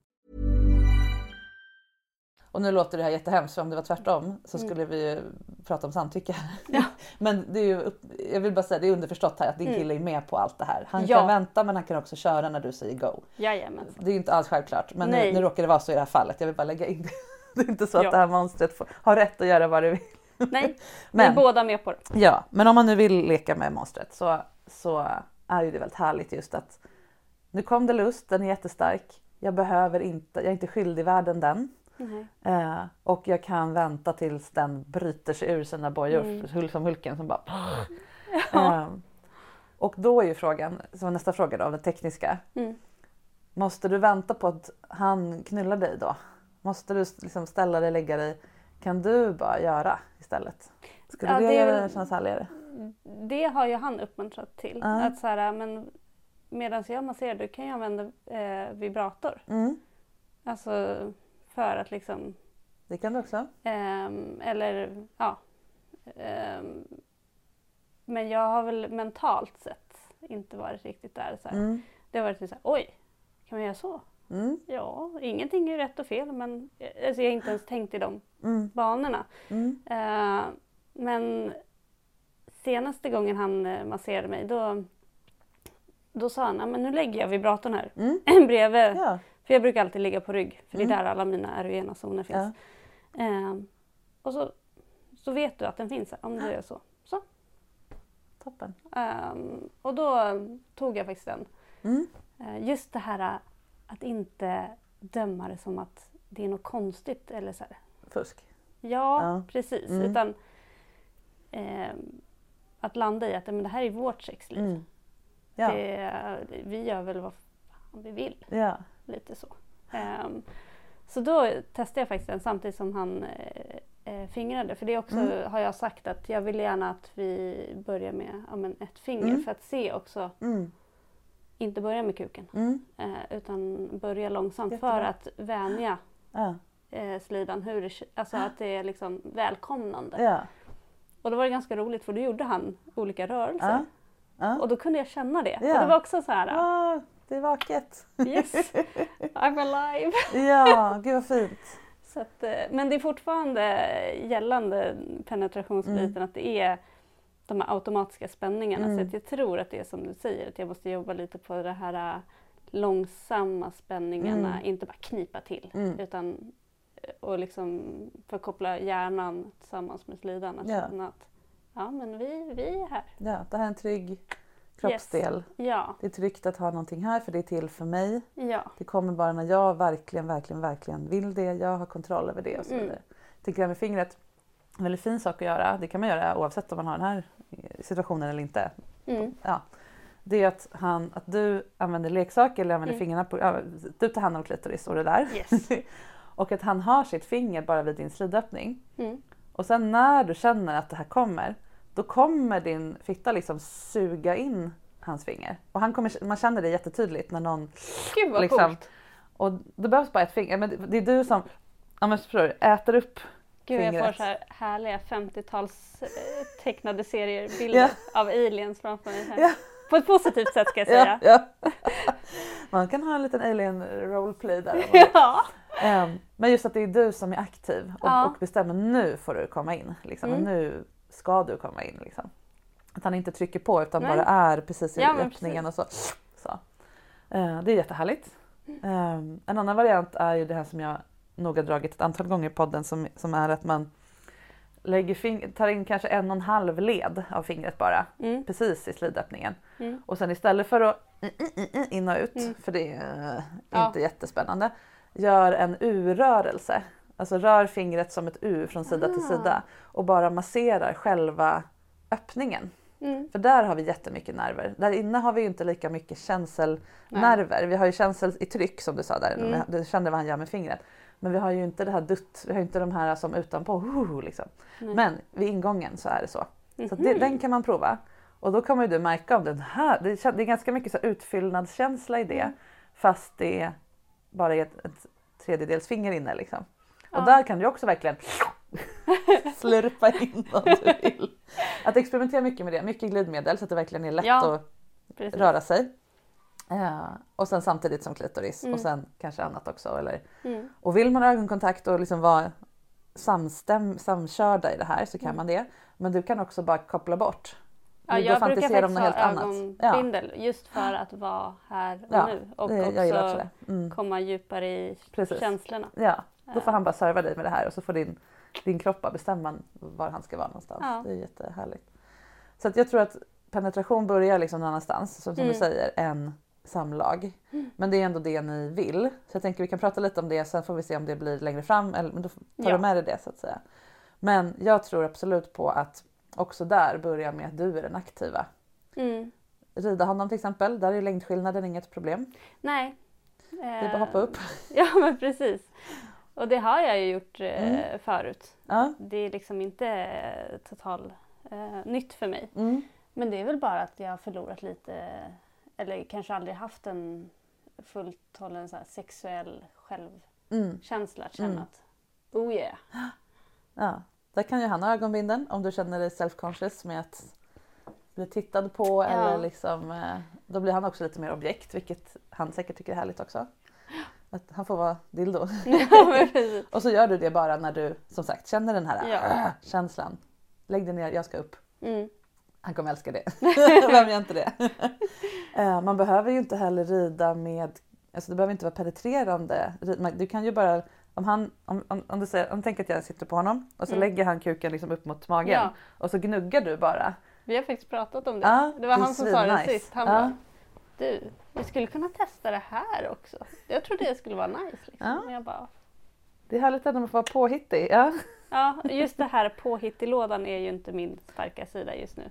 Och nu låter det här jättehemskt för om det var tvärtom så skulle vi ju prata om samtycke. [laughs] men det är ju, jag vill bara säga det är underförstått här att din kille är med på allt det här. Han Ja. kan vänta men han kan också köra när du säger go. Jajamensan. Det är ju inte alls självklart men nu, Nej. nu råkar det vara så i det här fallet. Jag vill bara lägga in det. [laughs] Det är inte så att Ja. det här monstret får, har rätt att göra vad det vill. [laughs] Nej, vi är Men- båda med på det. Ja, men om man nu vill leka med monstret så, så är ju det väldigt härligt just att nu kom det lust, den är jättestark. jag behöver inte, jag är inte skyldig världen den. Eh, och jag kan vänta tills den bryter sig ur sina bojor, Mm. som Hulken som bara... [laughs] Eh, och då är ju frågan, som var nästa fråga då, av den tekniska. Mm. Måste du vänta på att han knullar dig då? Måste du liksom ställa dig, lägga dig? Kan du bara göra istället? Skulle Ja, det, det kännas härligare? Det har ju han uppmuntrat till. Ja. Att så här, men medan jag masserar du kan jag använda eh, vibrator. Mm, Alltså för att liksom det kan du också. Ehm, eller ja. Ehm, men jag har väl mentalt sett inte varit riktigt där. Så. Mm, Det har varit så här, oj, kan man göra så? mm, Ja, ingenting är rätt och fel men alltså, jag har inte ens tänkt i de mm, banorna. mm, Eh, men senaste gången han eh, masserade mig då, då sa han, "Ja, men nu lägger jag vibratorn här mm. [laughs] bredvid. Ja, För jag brukar alltid ligga på rygg för det är Mm. där alla mina erogena zoner finns. Ehm, och så, så vet du att den finns här om du gör så. så. toppen. Ehm, och då tog jag faktiskt den. Mm, Eh, just det här eh, att inte döma det som att det är något konstigt eller så här. fusk. Ja, Ja. precis. Mm. Utan ehm, att landa i att men det här är vårt sexliv. Mm. Ja, Det, vi gör väl vad fan vi vill. ja. Lite så. Ehm, så då testade jag faktiskt den samtidigt som han eh, eh, fingrade. För det också Mm. har jag sagt att jag vill gärna att vi börjar med ja, men ett finger Mm. för att se också. Mm, Inte börja med kuken mm, eh, utan börja långsamt Jättebra. för att vänja ja, eh, slidan. Hur det, alltså att det är liksom välkomnande. ja. Och då var det ganska roligt för då gjorde han olika rörelser. Och då kunde jag känna det. Ja. Och det var också så här, det är vaket. yes, I'm alive. [laughs] ja, gud vad fint. Så att, eh, men det är fortfarande gällande penetrationsbiten att det är de här automatiska spänningarna. Mm. Så jag tror att det är som du säger, att jag måste jobba lite på det här eh, långsamma spänningarna, Mm. inte bara knipa till. Mm. Utan eh, och liksom förkoppla hjärnan tillsammans med slidan. Att Ja. att ja, men vi, vi är här. Ja, det här är en trygg kroppsdel. Ja, Det är tryggt att ha någonting här för det är till för mig. ja, Det kommer bara när jag verkligen, verkligen, verkligen vill det. Jag har kontroll över det och så Mm. vidare. Det här med fingret, en väldigt fin sak att göra. Det kan man göra oavsett om man har den här situationen eller inte. mm. Ja. Det är att, han, att du använder leksak eller använder Mm. fingrarna på... Du tar hand om klitoris och det där. Yes. [laughs] och att han har sitt finger bara vid din slidöppning. Mm. Och sen när du känner att det här kommer, då kommer din fitta liksom suga in hans finger. Och han kommer, man känner det jättetydligt när någon... Gud vad liksom, coolt! Och det behövs bara ett finger. Men det, det är du som ja, men förstår du, äter upp Gud, jag får fingret. så här härliga 50-tals eh, tecknade seriebilder Ja. av aliens framför mig. Här. Ja. På ett positivt sätt ska jag [laughs] Ja, säga. ja. Man kan ha en liten alien roleplay där. Ja. Ehm, men just att det är du som är aktiv och, Ja. och bestämmer nu får du komma in. Liksom. Mm. Nu ska du komma in. Liksom. Att han inte trycker på utan Nej. bara är precis i Ja, öppningen och så. så. Eh, det är jättehärligt. Ehm, en annan variant är ju det här som jag nog har dragit ett antal gånger i podden som, som är att man lägger tar in kanske en och en halv led av fingret bara Mm. precis i slidöppningen. Mm. Och sen istället för att in och ut, Mm. för det är eh, Ja. inte jättespännande, gör en U-rörelse. Alltså rör fingret som ett U från sida till Ah. sida och bara masserar själva öppningen. Mm. För där har vi jättemycket nerver. Där inne har vi inte lika mycket känselnerver. Vi har ju känsel i tryck som du sa där, Mm. du kände vad han gör med fingret. Men vi har ju inte det här dutt, vi har ju inte de här som utanpå. Uh, liksom. Nej. Men vid ingången så är det så. Så Mhm. det, den kan man prova. Och då kommer du märka om den här, det, kän- det är ganska mycket så utfyllnadskänsla i det. Mm. Fast det bara är ett, ett tredjedels finger inne liksom. Ja. Och där kan du också verkligen [laughs] slurpa in om du [laughs] vill. Att experimentera mycket med det, mycket glidmedel så att det verkligen är lätt Ja, att Precis. röra sig. Ja, och sen samtidigt som klitoris Mm. och sen kanske annat också. Eller, Mm. och vill man ha ögonkontakt och liksom vara samstäm, samkörda i det här så kan Mm. man det. Men du kan också bara koppla bort. Ja, jag brukar faktiskt ha helt annat. Ja. ögonbindel just för att vara här och Ja, nu. Och det- också också. Mm. komma djupare i Precis. känslorna. Ja, då får han bara serva dig med det här och så får din, din kropp bara bestämma var han ska vara någonstans. Ja. Det är jättehärligt. Så att jag tror att penetration börjar liksom någon annanstans, som, som Mm. du säger, än samlag. Men det är ändå det ni vill. Så jag tänker vi kan prata lite om det sen får vi se om det blir längre fram. Eller, men då tar Ja. du med dig det så att säga. Men jag tror absolut på att också där börja med att du är den aktiva. Mm. Rida honom till exempel, där är längdskillnaden inget problem. Nej. Det är bara att hoppa upp. [laughs] Ja men precis. Och det har jag ju gjort eh, Mm. förut. Ja. Det är liksom inte eh, total eh, nytt för mig. Mm. Men det är väl bara att jag har förlorat lite, eller kanske aldrig haft en fullt hållen så här sexuell självkänsla. Mm. Att känna Mm. att, oh yeah. Ja. Där kan ju han ha ögonbinden om du känner dig self-conscious med att bli tittad på eller liksom, eh, då blir han också lite mer objekt vilket han säkert tycker är härligt också. Att han får vara dildo. [laughs] Och så gör du det bara när du som sagt känner den här Ja. "Ah", känslan. Lägg dig ner, jag ska upp. Mm. Han kommer älska det. [laughs] Vem gör inte det? [laughs] Eh, Man behöver ju inte heller rida med, alltså det behöver inte vara penetrerande. Du kan ju bara, om han, om, om, om du säger, om du tänker att jag sitter på honom och så Mm. lägger han kuken liksom upp mot magen Ja. och så gnuggar du bara. Vi har faktiskt pratat om det. Ja, det var det han som sa det svinnice. sist. Han Ja. bara, du, vi skulle kunna testa det här också. Jag trodde det skulle vara nice. Liksom. Ja. Men jag bara, Det är härligt att man får vara påhittig. Ja. ja, just det här påhitt i lådan är ju inte min starka sida just nu.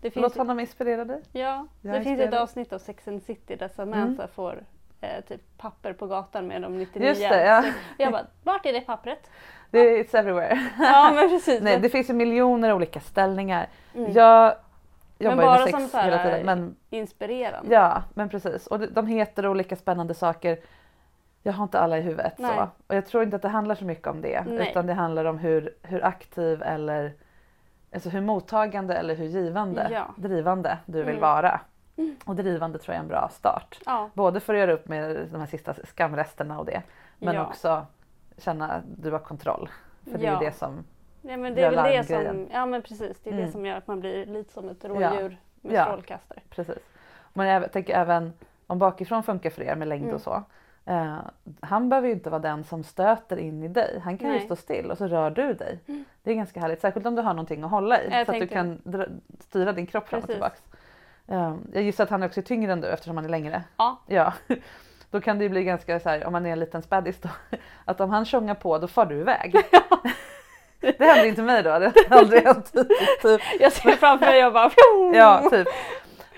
Det finns Låt ju- honom inspirera dig. Ja, Jag det finns ett avsnitt av Sex and City där Mm. Samantha får eh, typ papper på gatan med de 99. Just det, ja. Så Jag bara, vart är det pappret? Det it's everywhere. Ja men precis. Nej, det finns ju miljoner olika ställningar. Mm. Jag jobbar men ju bara med som sex så här, hela tiden. Men inspirerande. Ja, men precis. Och de- heter olika spännande saker. Jag har inte alla i huvudet. Nej. Så. Och jag tror inte att det handlar så mycket om det. Nej. Utan det handlar om hur, hur aktiv eller alltså hur mottagande eller hur givande, Ja. drivande du vill Mm. vara. Och drivande tror jag är en bra start. Ja. Både för att göra upp med de här sista skamresterna och det. Men Ja. också känna att du har kontroll. För det är ju det som Ja, men det är väl det som, ja men precis, det är Mm. det som gör att man blir lite som ett Ja. rådjur med Ja. strålkastare. Precis. Men jag tänker även om bakifrån funkar för er med längd Mm. och så. Eh, han behöver ju inte vara den som stöter in i dig. Han kan ju Nej. stå still och så rör du dig. Det är ganska härligt. Särskilt om du har någonting att hålla i. Jag så att du kan styra din kropp fram och tillbaks. Eh, jag gissar att han också är tyngre än du eftersom han är längre. Ja. Ja. [laughs] Då kan det ju bli ganska så här, om man är en liten spädis då, [laughs] att om han tjongar på då far du iväg. [laughs] det händer inte mig då, det har aldrig hänt hittills, typ. Jag ser framför mig och bara Ja, typ.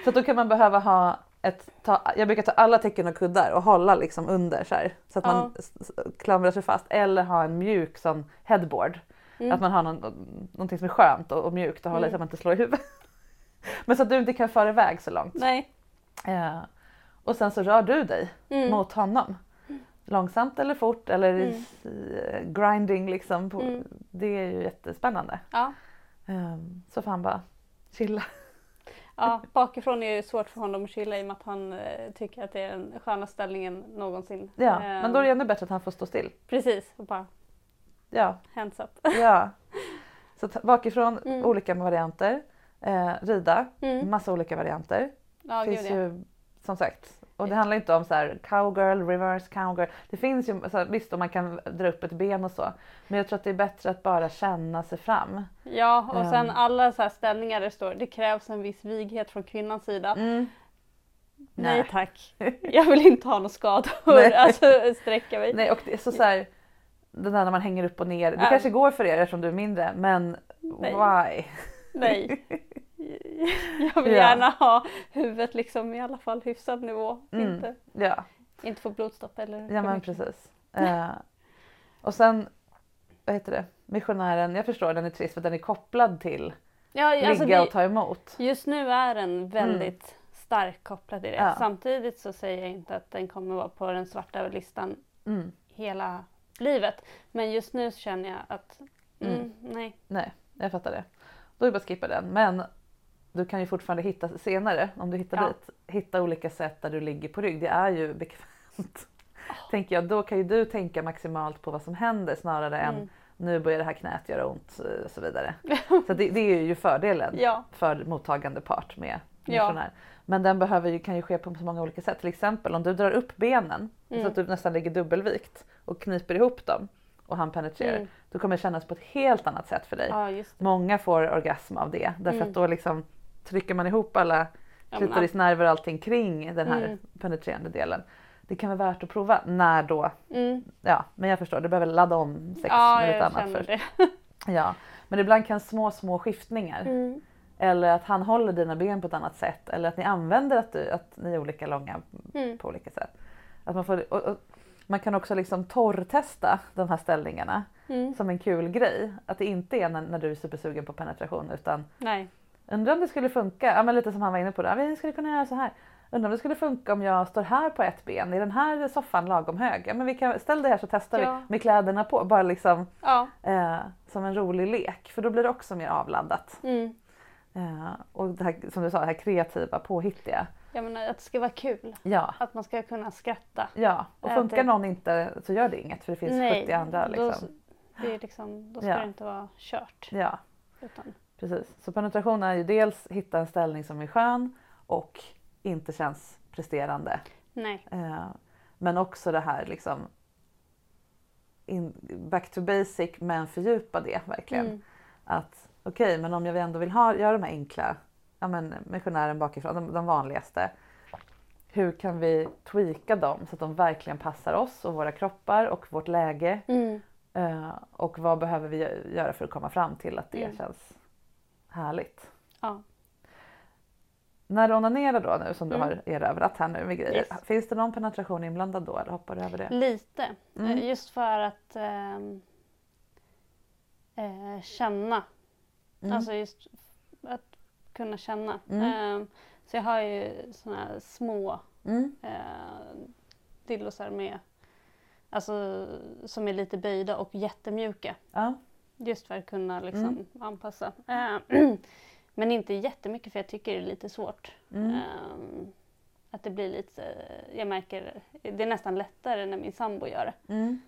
Så då kan man behöva ha ett, ta, jag brukar ta alla tecken och kuddar och hålla liksom under så här, så att man s- s- klamrar sig fast eller ha en mjuk sån headboard. Mm. Att man har någon, någonting som är skönt och, och mjukt att hålla i Mm. så att man inte slår i huvudet. [laughs] Men så att du inte kan föra iväg så långt. Nej. Eh, och sen så rör du dig Mm. mot honom. Långsamt eller fort eller Mm. eh, grinding liksom. På, Mm. Det är ju jättespännande. Ja. Eh, så får han bara chilla. [laughs] Ja, bakifrån är det svårt för honom att chilla i och med att han eh, tycker att det är den skönaste ställningen någonsin. Ja, Eh, men då är det ännu bättre att han får stå still. Precis, och bara Ja, hands up. [laughs] ja. Så bakifrån Mm. olika varianter. Eh, rida, Mm. massa olika varianter. Ja, finns gud ja. ju som sagt. Och det handlar inte om så här cowgirl, reverse cowgirl. Det finns ju, så här, visst om man kan dra upp ett ben och så. Men jag tror att det är bättre att bara känna sig fram. Ja, och sen Ehm. alla så här ställningar där det står det krävs en viss vighet från kvinnans sida. Mm. Nej Nej. tack. [laughs] Jag vill inte ha några skador, alltså sträcka mig. Nej, och det är så, så här, det där när man hänger upp och ner. Det Ja. kanske går för er eftersom du är mindre, men Nej. why? Nej. [laughs] [laughs] Jag vill Ja. gärna ha huvudet liksom i alla fall hyfsad nivå. Mm. Inte, Ja. inte få blodstopp eller Ja men precis. [laughs] Eh, och sen, vad heter det, missionären, jag förstår den är trist för den är kopplad till Ja, alltså ligga och ta emot. Just nu är den väldigt starkt kopplad till det. Ja. Samtidigt så säger jag inte att den kommer vara på den svarta listan Mm. hela livet. Men just nu känner jag att mm, Mm. nej. Nej, jag fattar det. Då är det bara att skippa den. Men du kan ju fortfarande hitta senare, om du hittar Ja. dit, hitta olika sätt där du ligger på rygg. Det är ju bekvämt. [laughs] Tänker jag, då kan ju du tänka maximalt på vad som händer snarare än Mm. nu börjar det här knät göra ont eh, och så vidare. [laughs] Så det, det är ju fördelen Ja. för mottagande part med Ja. missionär. Men den behöver ju, kan ju ske på så många olika sätt. Till exempel om du drar upp benen så Mm. att du nästan ligger dubbelvikt och kniper ihop dem och han penetrerar. Mm. Då kommer det kännas på ett helt annat sätt för dig. Ja. Många får orgasm av det därför Mm. att då liksom trycker man ihop alla klitorisnerver och allting kring den här Mm. penetrerande delen. Det kan vara värt att prova när då. Mm. Ja, men jag förstår, du behöver ladda om sex Ja, med lite annat först. det. [laughs] Ja, men ibland kan små, små skiftningar Mm. eller att han håller dina ben på ett annat sätt eller att ni använder att, du, att ni är olika långa Mm. på olika sätt. Att man, får, och, och, man kan också liksom torrtesta de här ställningarna Mm. som en kul grej. Att det inte är när, när du är supersugen på penetration utan Nej. Undrar om det skulle funka, ja, men lite som han var inne på, det. Ja, vi skulle kunna göra så här. Undrar om det skulle funka om jag står här på ett ben, är den här soffan lagom hög? Ja, men vi kan, ställ dig här så testar Ja. vi med kläderna på. Bara liksom Ja. eh, som en rolig lek för då blir det också mer avladdat. Mm. Eh, och det här, som du sa, det här kreativa, påhittiga. Jag menar att det ska vara kul. Ja, Att man ska kunna skratta. ja. och funkar det- någon inte så gör det inget för det finns 70 andra. då, Liksom. det är liksom, då ska det inte vara kört. Ja, Utan, precis. Så penetration är ju dels hitta en ställning som är skön och inte känns presterande. nej. Eh, men också det här liksom in, back to basic men fördjupa det verkligen. Mm. Att okej, men om jag ändå vill ha, göra de här enkla, ja men missionären bakifrån, de, de vanligaste. Hur kan vi tweaka dem så att de verkligen passar oss och våra kroppar och vårt läge? Mm. Eh, och vad behöver vi gö- göra för att komma fram till att det Mm. känns härligt? Ja. När du onanerar då nu som du Mm. har erövrat här nu med grejer. Yes. Finns det någon penetration inblandad då eller hoppar du över det? Lite. Mm. Eh, Just för att ehm, eh, känna. Mm. Alltså just att kunna känna. Mm. Ehm, så jag har ju såna här små Mm. eh, dillosar med Alltså som är lite böjda och jättemjuka. Ja. Just för att kunna liksom Mm. anpassa. Eh, [clears throat] men inte jättemycket för jag tycker det är lite svårt. Mm. Ehm, att det blir lite, jag märker, det är nästan lättare när min sambo gör det. Mm.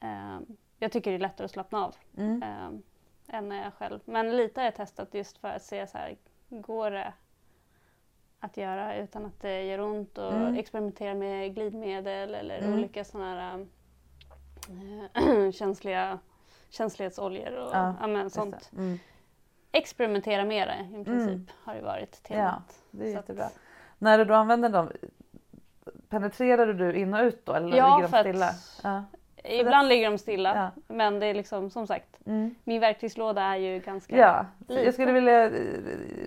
Ehm, jag tycker det är lättare att slappna av Mm. ehm, än när jag själv. Men lite har jag testat just för att se så här, går det att göra utan att det gör ont och Mm. experimentera med glidmedel eller Mm. olika sådana här äh, [clears throat] känsliga känslighetsoljor och Ja, ja, men Just sånt. det. Mm. Experimentera med det i princip har ju varit Ja, temat. det är Så att- jättebra. När du då använder dem, penetrerar du in och ut då eller Ja, ligger de att- stilla? Ja. Ibland ligger de stilla Ja. men det är liksom som sagt Mm. min verktygslåda är ju ganska Ja, liten. jag skulle vilja eh,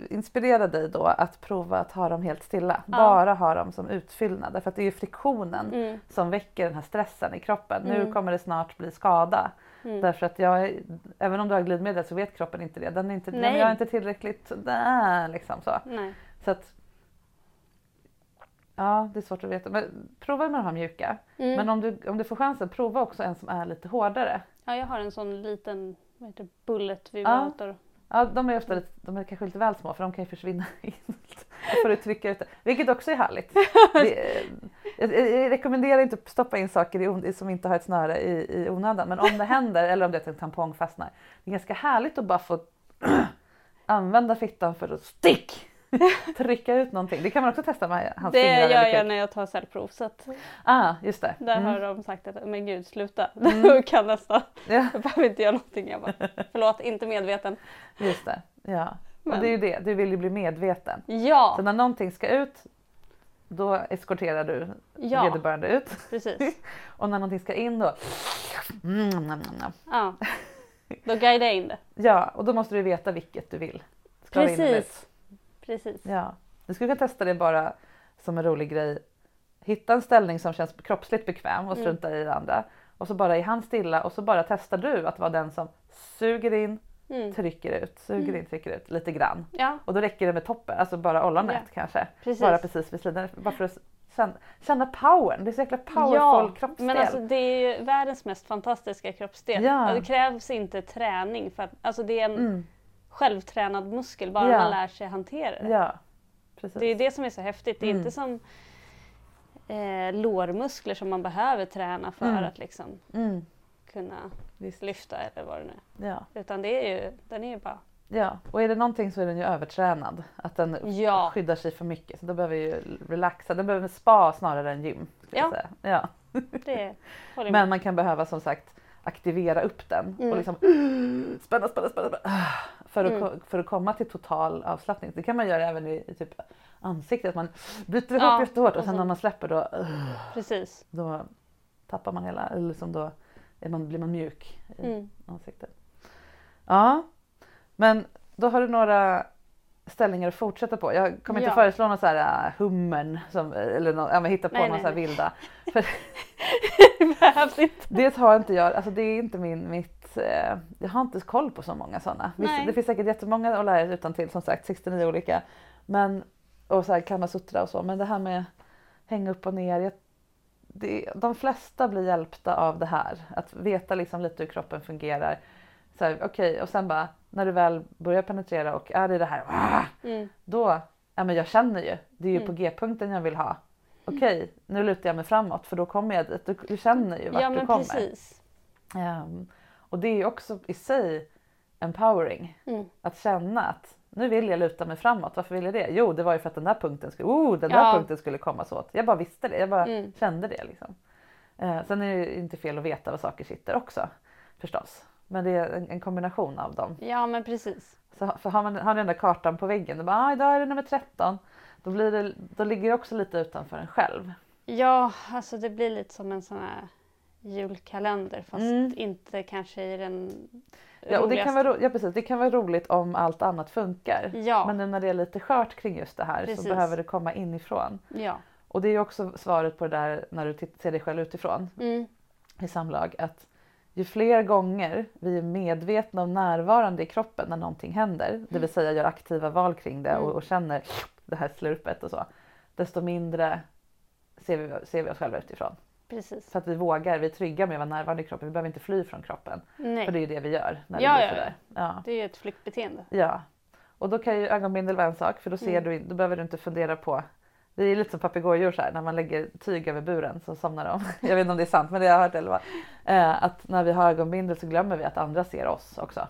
inspirera dig då att prova att ha dem helt stilla. Ja. Bara ha dem som utfyllnad. Därför att det är ju friktionen Mm. som väcker den här stressen i kroppen. Nu Mm. kommer det snart bli skada. Mm. Därför att jag, även om du har glidmedel så vet kroppen inte det. Den är inte, Nej. Nej. jag är inte tillräckligt där liksom så. Nej. så att, ja, det är svårt att veta. Men prova med de här mjuka. Mm. Men om du, om du får chansen, prova också en som är lite hårdare. Ja, jag har en sån liten vad heter det, bullet vibrator. Ja, de är ofta lite, de är kanske lite väl små för de kan ju försvinna [laughs] in. Får du trycka ut det. Vilket också är härligt. [laughs] Det, eh, jag, jag rekommenderar inte att stoppa in saker i, som inte har ett snöre i, i onödan. Men om det händer eller om det är att en tampong fastnar. Det är ganska härligt att bara få [clears throat] använda fittan för att stick! [laughs] Trycka ut någonting. Det kan man också testa med hans Det fingrar. gör eller jag när jag tar cellprov. Så att Ah, just det. där Mm. har de sagt att men gud sluta, Mm. du kan nästan. Ja. Jag behöver inte göra någonting. Jag bara, förlåt, inte medveten. Just det. Ja. Och Men- det är ju det, du vill ju bli medveten. Ja, Så när någonting ska ut, då eskorterar du Ja. vederbörande ut. precis. [laughs] Och när någonting ska in då... Mm. Ja. Då guidar jag in det. Ja, och då måste du veta vilket du vill. Ska det? Precis. Precis. Ja. Du skulle kunna testa det bara som en rolig grej. Hitta en ställning som känns kroppsligt bekväm och Mm. strunta i det andra. Och så bara är han stilla och så bara testar du att vara den som suger in, Mm. trycker ut, suger in, trycker ut lite grann. Ja, Och då räcker det med toppen, alltså bara ollonet Ja. kanske. Precis. Bara precis vid sidan. Bara för att känna, känna powern. Det är så jäkla powerful ja. kroppsdel. men alltså det är ju världens mest fantastiska kroppsdel. Ja. Det krävs inte träning för att, alltså det är en Mm. Självtränad muskel bara Ja. man lär sig hantera det. Ja, precis. Det är det som är så häftigt. Det är Mm. inte som eh, lårmuskler som man behöver träna för Mm. att liksom Mm. kunna Visst. lyfta eller vad det nu är. Ja. Utan det är ju, den är ju bara... ja, och är det någonting så är den ju övertränad. Att den Ja. skyddar sig för mycket. Så då behöver ju relaxa. Den behöver spa snarare än gym. Ja. ja. Det. Men man kan behöva som sagt aktivera upp den Mm. och liksom [gasps] spänna, spänna, spänna, spänna. För att, Mm. för att komma till total avslappning. Det kan man göra även i, i typ ansiktet. Man bryter ihop Ja, jättehårt och sen när man släpper då, uh, Precis. då tappar man hela, eller liksom då man, blir man mjuk i Mm. ansiktet. Ja, men då har du några ställningar att fortsätta på. Jag kommer inte Ja. föreslå någon så här äh, hummern som, eller någon, ja, hitta på Nej, någon nej, så här nej. vilda. [laughs] För Behövs inte. det har inte jag, alltså det är inte min, mitt, eh, jag har inte koll på så många sådana. Visst, det finns säkert jättemånga att lära sig utan till som sagt 69 olika. Men, och så här Kamasutra och så, men det här med hänga upp och ner. Jag, det, de flesta blir hjälpta av det här. Att veta liksom lite hur kroppen fungerar. Så här, Okej, och sen bara när du väl börjar penetrera och är det det här, ah, Mm. då, ja men jag känner ju, det är ju Mm. på G-punkten jag vill ha. Okej, nu lutar jag mig framåt för då kommer jag dit. Du, du känner ju vart Ja du kommer. precis. Ehm, och det är ju också i sig empowering. Mm. Att känna att nu vill jag luta mig framåt. Varför vill jag det? Jo, det var ju för att den där punkten skulle, oh, den där Ja. punkten skulle komma så åt. Jag bara visste det. Jag bara Mm. kände det liksom. Eh, sen är det inte fel att veta var saker sitter också förstås. Men det är en, en kombination av dem. Ja men precis. Så för har man har den där kartan på väggen, då bara, ah, idag är det nummer 13. Då, blir det, då ligger det också lite utanför en själv. Ja, alltså det blir lite som en sån här julkalender fast Mm. inte kanske i den Ja, och det kan, vara, ja, precis, det kan vara roligt om allt annat funkar. Ja. Men nu när det är lite skört kring just det här Precis. så behöver det komma inifrån. Ja. Och det är ju också svaret på det där när du ser dig själv utifrån Mm. i samlag. Att ju fler gånger vi är medvetna och närvarande i kroppen när någonting händer, det vill säga gör aktiva val kring det och, Mm. och känner [sniffs] det här slurpet och så. Desto mindre ser vi, ser vi oss själva utifrån. Precis. För att vi vågar, vi är trygga med att vara närvarande i kroppen. Vi behöver inte fly från kroppen. Nej. För det är ju det vi gör när Ja, blir ja, sådär. Ja. Det är ju ett flyktbeteende. Ja, och då kan ju ögonbindel vara en sak för då, ser Mm. du, då behöver du inte fundera på det är lite som papegojor så här, när man lägger tyg över buren så somnar de. [laughs] Jag vet inte om det är sant men det har jag hört eller vad. Eh, att när vi har ögonbindel så glömmer vi att andra ser oss också.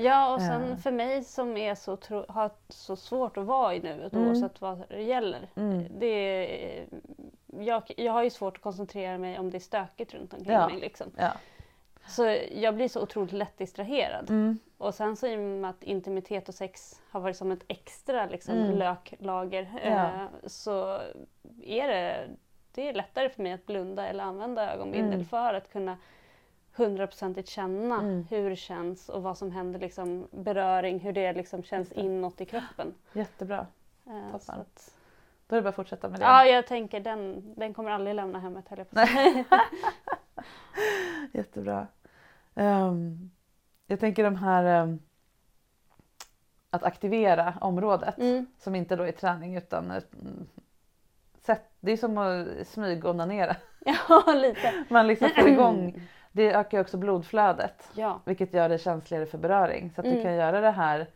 Ja och sen Ja. för mig som är så har så svårt att vara i nuet Mm. oavsett vad det gäller. Mm. Det är, jag, jag har ju svårt att koncentrera mig om det är stökigt runt omkring Ja. mig. Liksom. Ja. Så jag blir så otroligt lätt distraherad. Mm. Och sen så i och med att intimitet och sex har varit som ett extra liksom, Mm. löklager Ja. eh, så är det, det är lättare för mig att blunda eller använda ögonbindel Mm. för att kunna hundraprocentigt känna Mm. hur det känns och vad som händer, liksom, beröring, hur det liksom känns inåt i kroppen. Jättebra. Eh, Toppen. så att, Då är det bara att fortsätta med det. ja, jag tänker den, den kommer aldrig lämna hemmet säga. [laughs] Jättebra. Ehm, jag tänker de här ehm, att aktivera området Mm. som inte då är träning utan mm, sätt, det är som att smygonanera. [laughs] Ja, lite. Man liksom får igång, [clears throat] det ökar också blodflödet Ja. vilket gör det känsligare för beröring. Så att du Mm. kan göra det här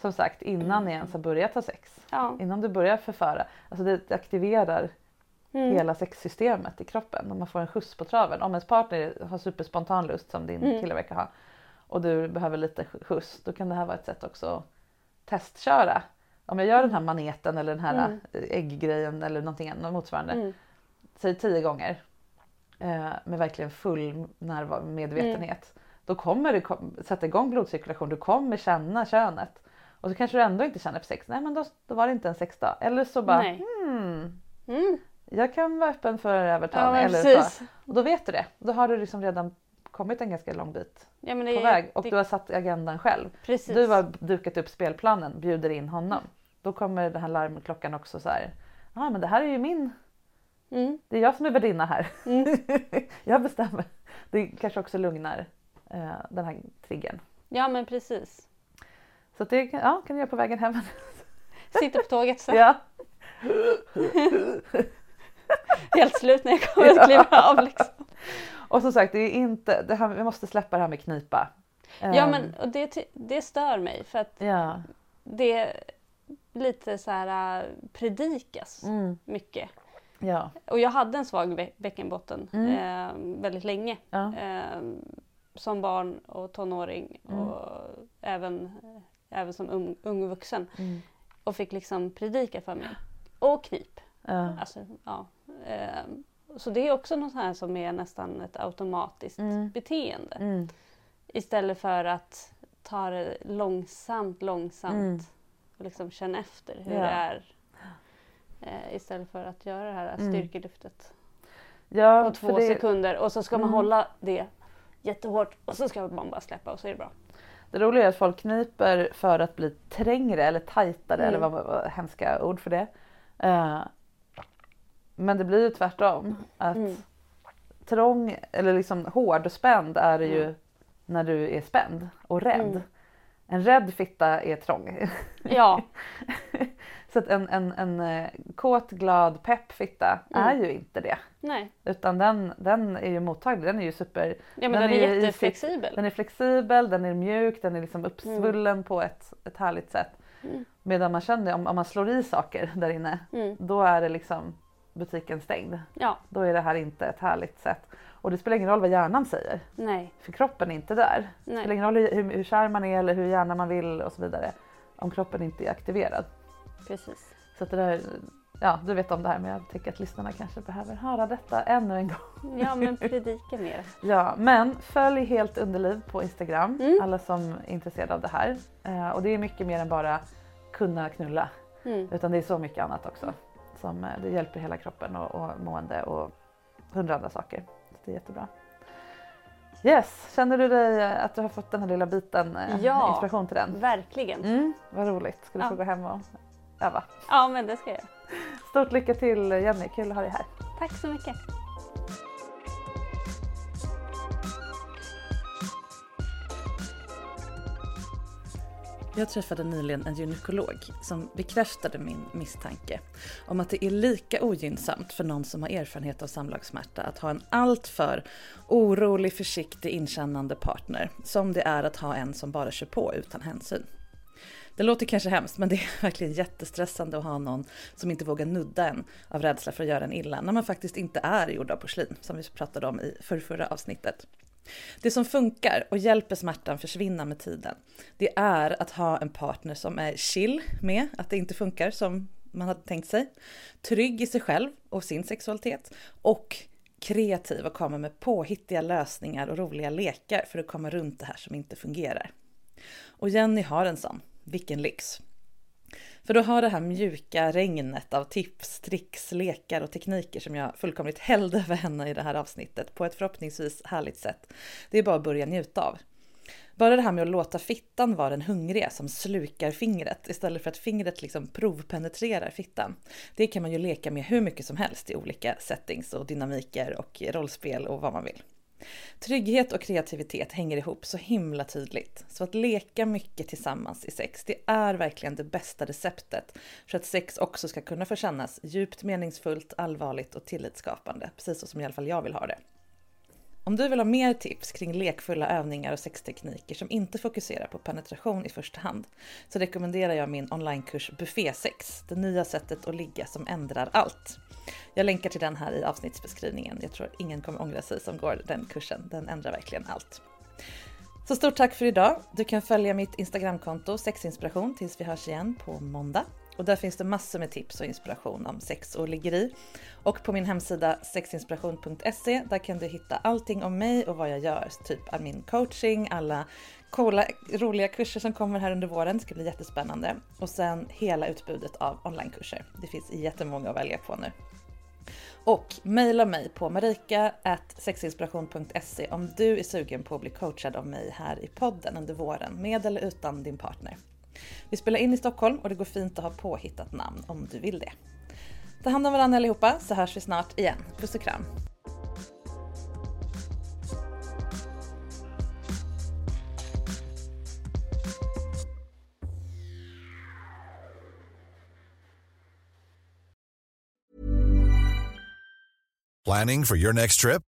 som sagt innan ni ens har börjat ha sex. Ja. Innan du börjar förföra. Alltså det aktiverar Mm. hela sexsystemet i kroppen och man får en skjuts på traven. Om ens partner har superspontan lust som din Mm. kille verkar ha och du behöver lite skjuts då kan det här vara ett sätt också att testköra. Om jag gör den här maneten eller den här Mm. ägggrejen eller någonting annat motsvarande. Mm. Säg tio gånger. Eh, med verkligen full närvaro, medvetenhet. Mm. Då kommer kom, sätta igång blodcirkulation. Du kommer känna könet. Och så kanske du ändå inte känner för sex. Nej men då, då var det inte en sexdag. Eller så bara hmm, Mm. jag kan vara öppen för Ja, övertalning. men eller precis. så. Och då vet du det. Då har du liksom redan kommit en ganska lång bit Ja, på är- väg. Och det- du har satt agendan själv. Precis. Du har dukat upp spelplanen, bjuder in honom. Då kommer den här larmklockan också så här. Ja men det här är ju min Mm. det är jag som är värdinna här. Mm. [laughs] jag bestämmer. Det kanske också lugnar eh, den här triggern. Ja men precis. Så det ja, kan du göra på vägen hem. [laughs] Sitter på tåget så. ja. [laughs] Helt slut när jag kommer att kliva av. Liksom. Och som sagt, det är inte, det här, vi måste släppa det här med knipa. Ja Ehm, men och det, det stör mig för att Ja. det lite så här äh, predikas Mm. mycket. Ja. Och jag hade en svag bä- bäckenbotten Mm. eh, väldigt länge. Ja. Eh, som barn och tonåring Mm. och även, även som ung, ung vuxen. Mm. Och fick liksom predika för mig. Och knip. Ja. Alltså, ja. Eh, så det är också något här som är nästan ett automatiskt Mm. beteende. Mm. Istället för att ta det långsamt, långsamt Mm. och liksom känna efter hur det är. Eh, istället för att göra det här Mm. styrkelyftet Ja, på två det- sekunder och så ska man Mm. hålla det jättehårt och så ska man bara släppa och så är det bra. Det roliga är att folk kniper för att bli trängre eller tajtare Mm. eller vad, vad, vad hemska ord för det. Eh, men det blir ju tvärtom. Att Mm. trång eller liksom hård och spänd är det ju Mm. när du är spänd och rädd. Mm. En rädd fitta är trång. Ja, [laughs] Så att en, en, en eh, kåt, glad, pepp fitta Mm. är ju inte det. nej. Utan den, den är ju mottaglig, den är ju super... Ja, men den, är, ju i sitt- jätteflexibel. Den är flexibel, den är mjuk, den är liksom uppsvullen på ett, ett härligt sätt. Mm. Medan man känner om, om man slår i saker där inne, Mm. då är det liksom butiken stängd. Ja, Då är det här inte ett härligt sätt. Och det spelar ingen roll vad hjärnan säger, nej. för kroppen är inte där. Det Nej. spelar ingen roll hur, hur kär man är eller hur gärna man vill och så vidare. Om kroppen inte är aktiverad. Precis. Så att det där, ja du vet om det här men jag tycker att lyssnarna kanske behöver höra detta ännu en gång. Ja, men [laughs] predika mer. Ja, men följ Helt Underliv på Instagram, Mm. alla som är intresserade av det här. Eh, och det är mycket mer än bara kunna knulla, Mm. utan det är så mycket annat också. Som eh, det hjälper hela kroppen och, och mående och hundra andra saker. Så det är jättebra. Yes, känner du dig eh, att du har fått den här lilla biten eh, Ja. inspiration till den? Verkligen. Mm, vad roligt, ska du Ja. få gå hem och öva. Ja, men det ska jag. Stort lycka till Jenny, kul att ha dig här. Tack så mycket. Jag träffade nyligen en gynekolog som bekräftade min misstanke om att det är lika ogynnsamt för någon som har erfarenhet av samlagssmärta att ha en alltför orolig, försiktig, inkännande partner som det är att ha en som bara kör på utan hänsyn. Det låter kanske hemskt men det är [laughs] verkligen jättestressande att ha någon som inte vågar nudda en av rädsla för att göra en illa när man faktiskt inte är gjord av porslin som vi pratade om i förrförra avsnittet. Det som funkar och hjälper smärtan försvinna med tiden, det är att ha en partner som är chill med att det inte funkar som man hade tänkt sig, trygg i sig själv och sin sexualitet och kreativ och kommer med påhittiga lösningar och roliga lekar för att komma runt det här som inte fungerar. Och Jenny har en sån, vilken lyx! För då har det här mjuka regnet av tips, tricks, lekar och tekniker som jag fullkomligt hällde över henne i det här avsnittet på ett förhoppningsvis härligt sätt. Det är bara att börja njuta av. Bara det här med att låta fittan vara den hungriga som slukar fingret istället för att fingret liksom provpenetrerar fittan. Det kan man ju leka med hur mycket som helst i olika settings och dynamiker och rollspel och vad man vill. Trygghet och kreativitet hänger ihop så himla tydligt. Så att leka mycket tillsammans i sex, det är verkligen det bästa receptet för att sex också ska kunna få kännas djupt meningsfullt, allvarligt och tillitsskapande. Precis så som i alla fall jag vill ha det. Om du vill ha mer tips kring lekfulla övningar och sextekniker som inte fokuserar på penetration i första hand så rekommenderar jag min onlinekurs Buffésex, det nya sättet att ligga som ändrar allt. Jag länkar till den här i avsnittsbeskrivningen. Jag tror ingen kommer ångra sig som går den kursen. Den ändrar verkligen allt. Så stort tack för idag. Du kan följa mitt Instagramkonto sexinspiration tills vi hörs igen på måndag. Och där finns det massor med tips och inspiration om sex och liggeri. Och på min hemsida sexinspiration.se där kan du hitta allting om mig och vad jag gör. Typ min coaching, alla coola, roliga kurser som kommer här under våren. Det ska bli jättespännande. Och sen hela utbudet av onlinekurser. Det finns jättemånga att välja på nu. Och mejla mig på marika.sexinspiration.se om du är sugen på att bli coachad av mig här i podden under våren med eller utan din partner. Vi spelar in i Stockholm och det går fint att ha påhittat namn om du vill det. Ta hand om varandra allihopa så hörs vi snart igen. Puss och kram! Planning for your next trip?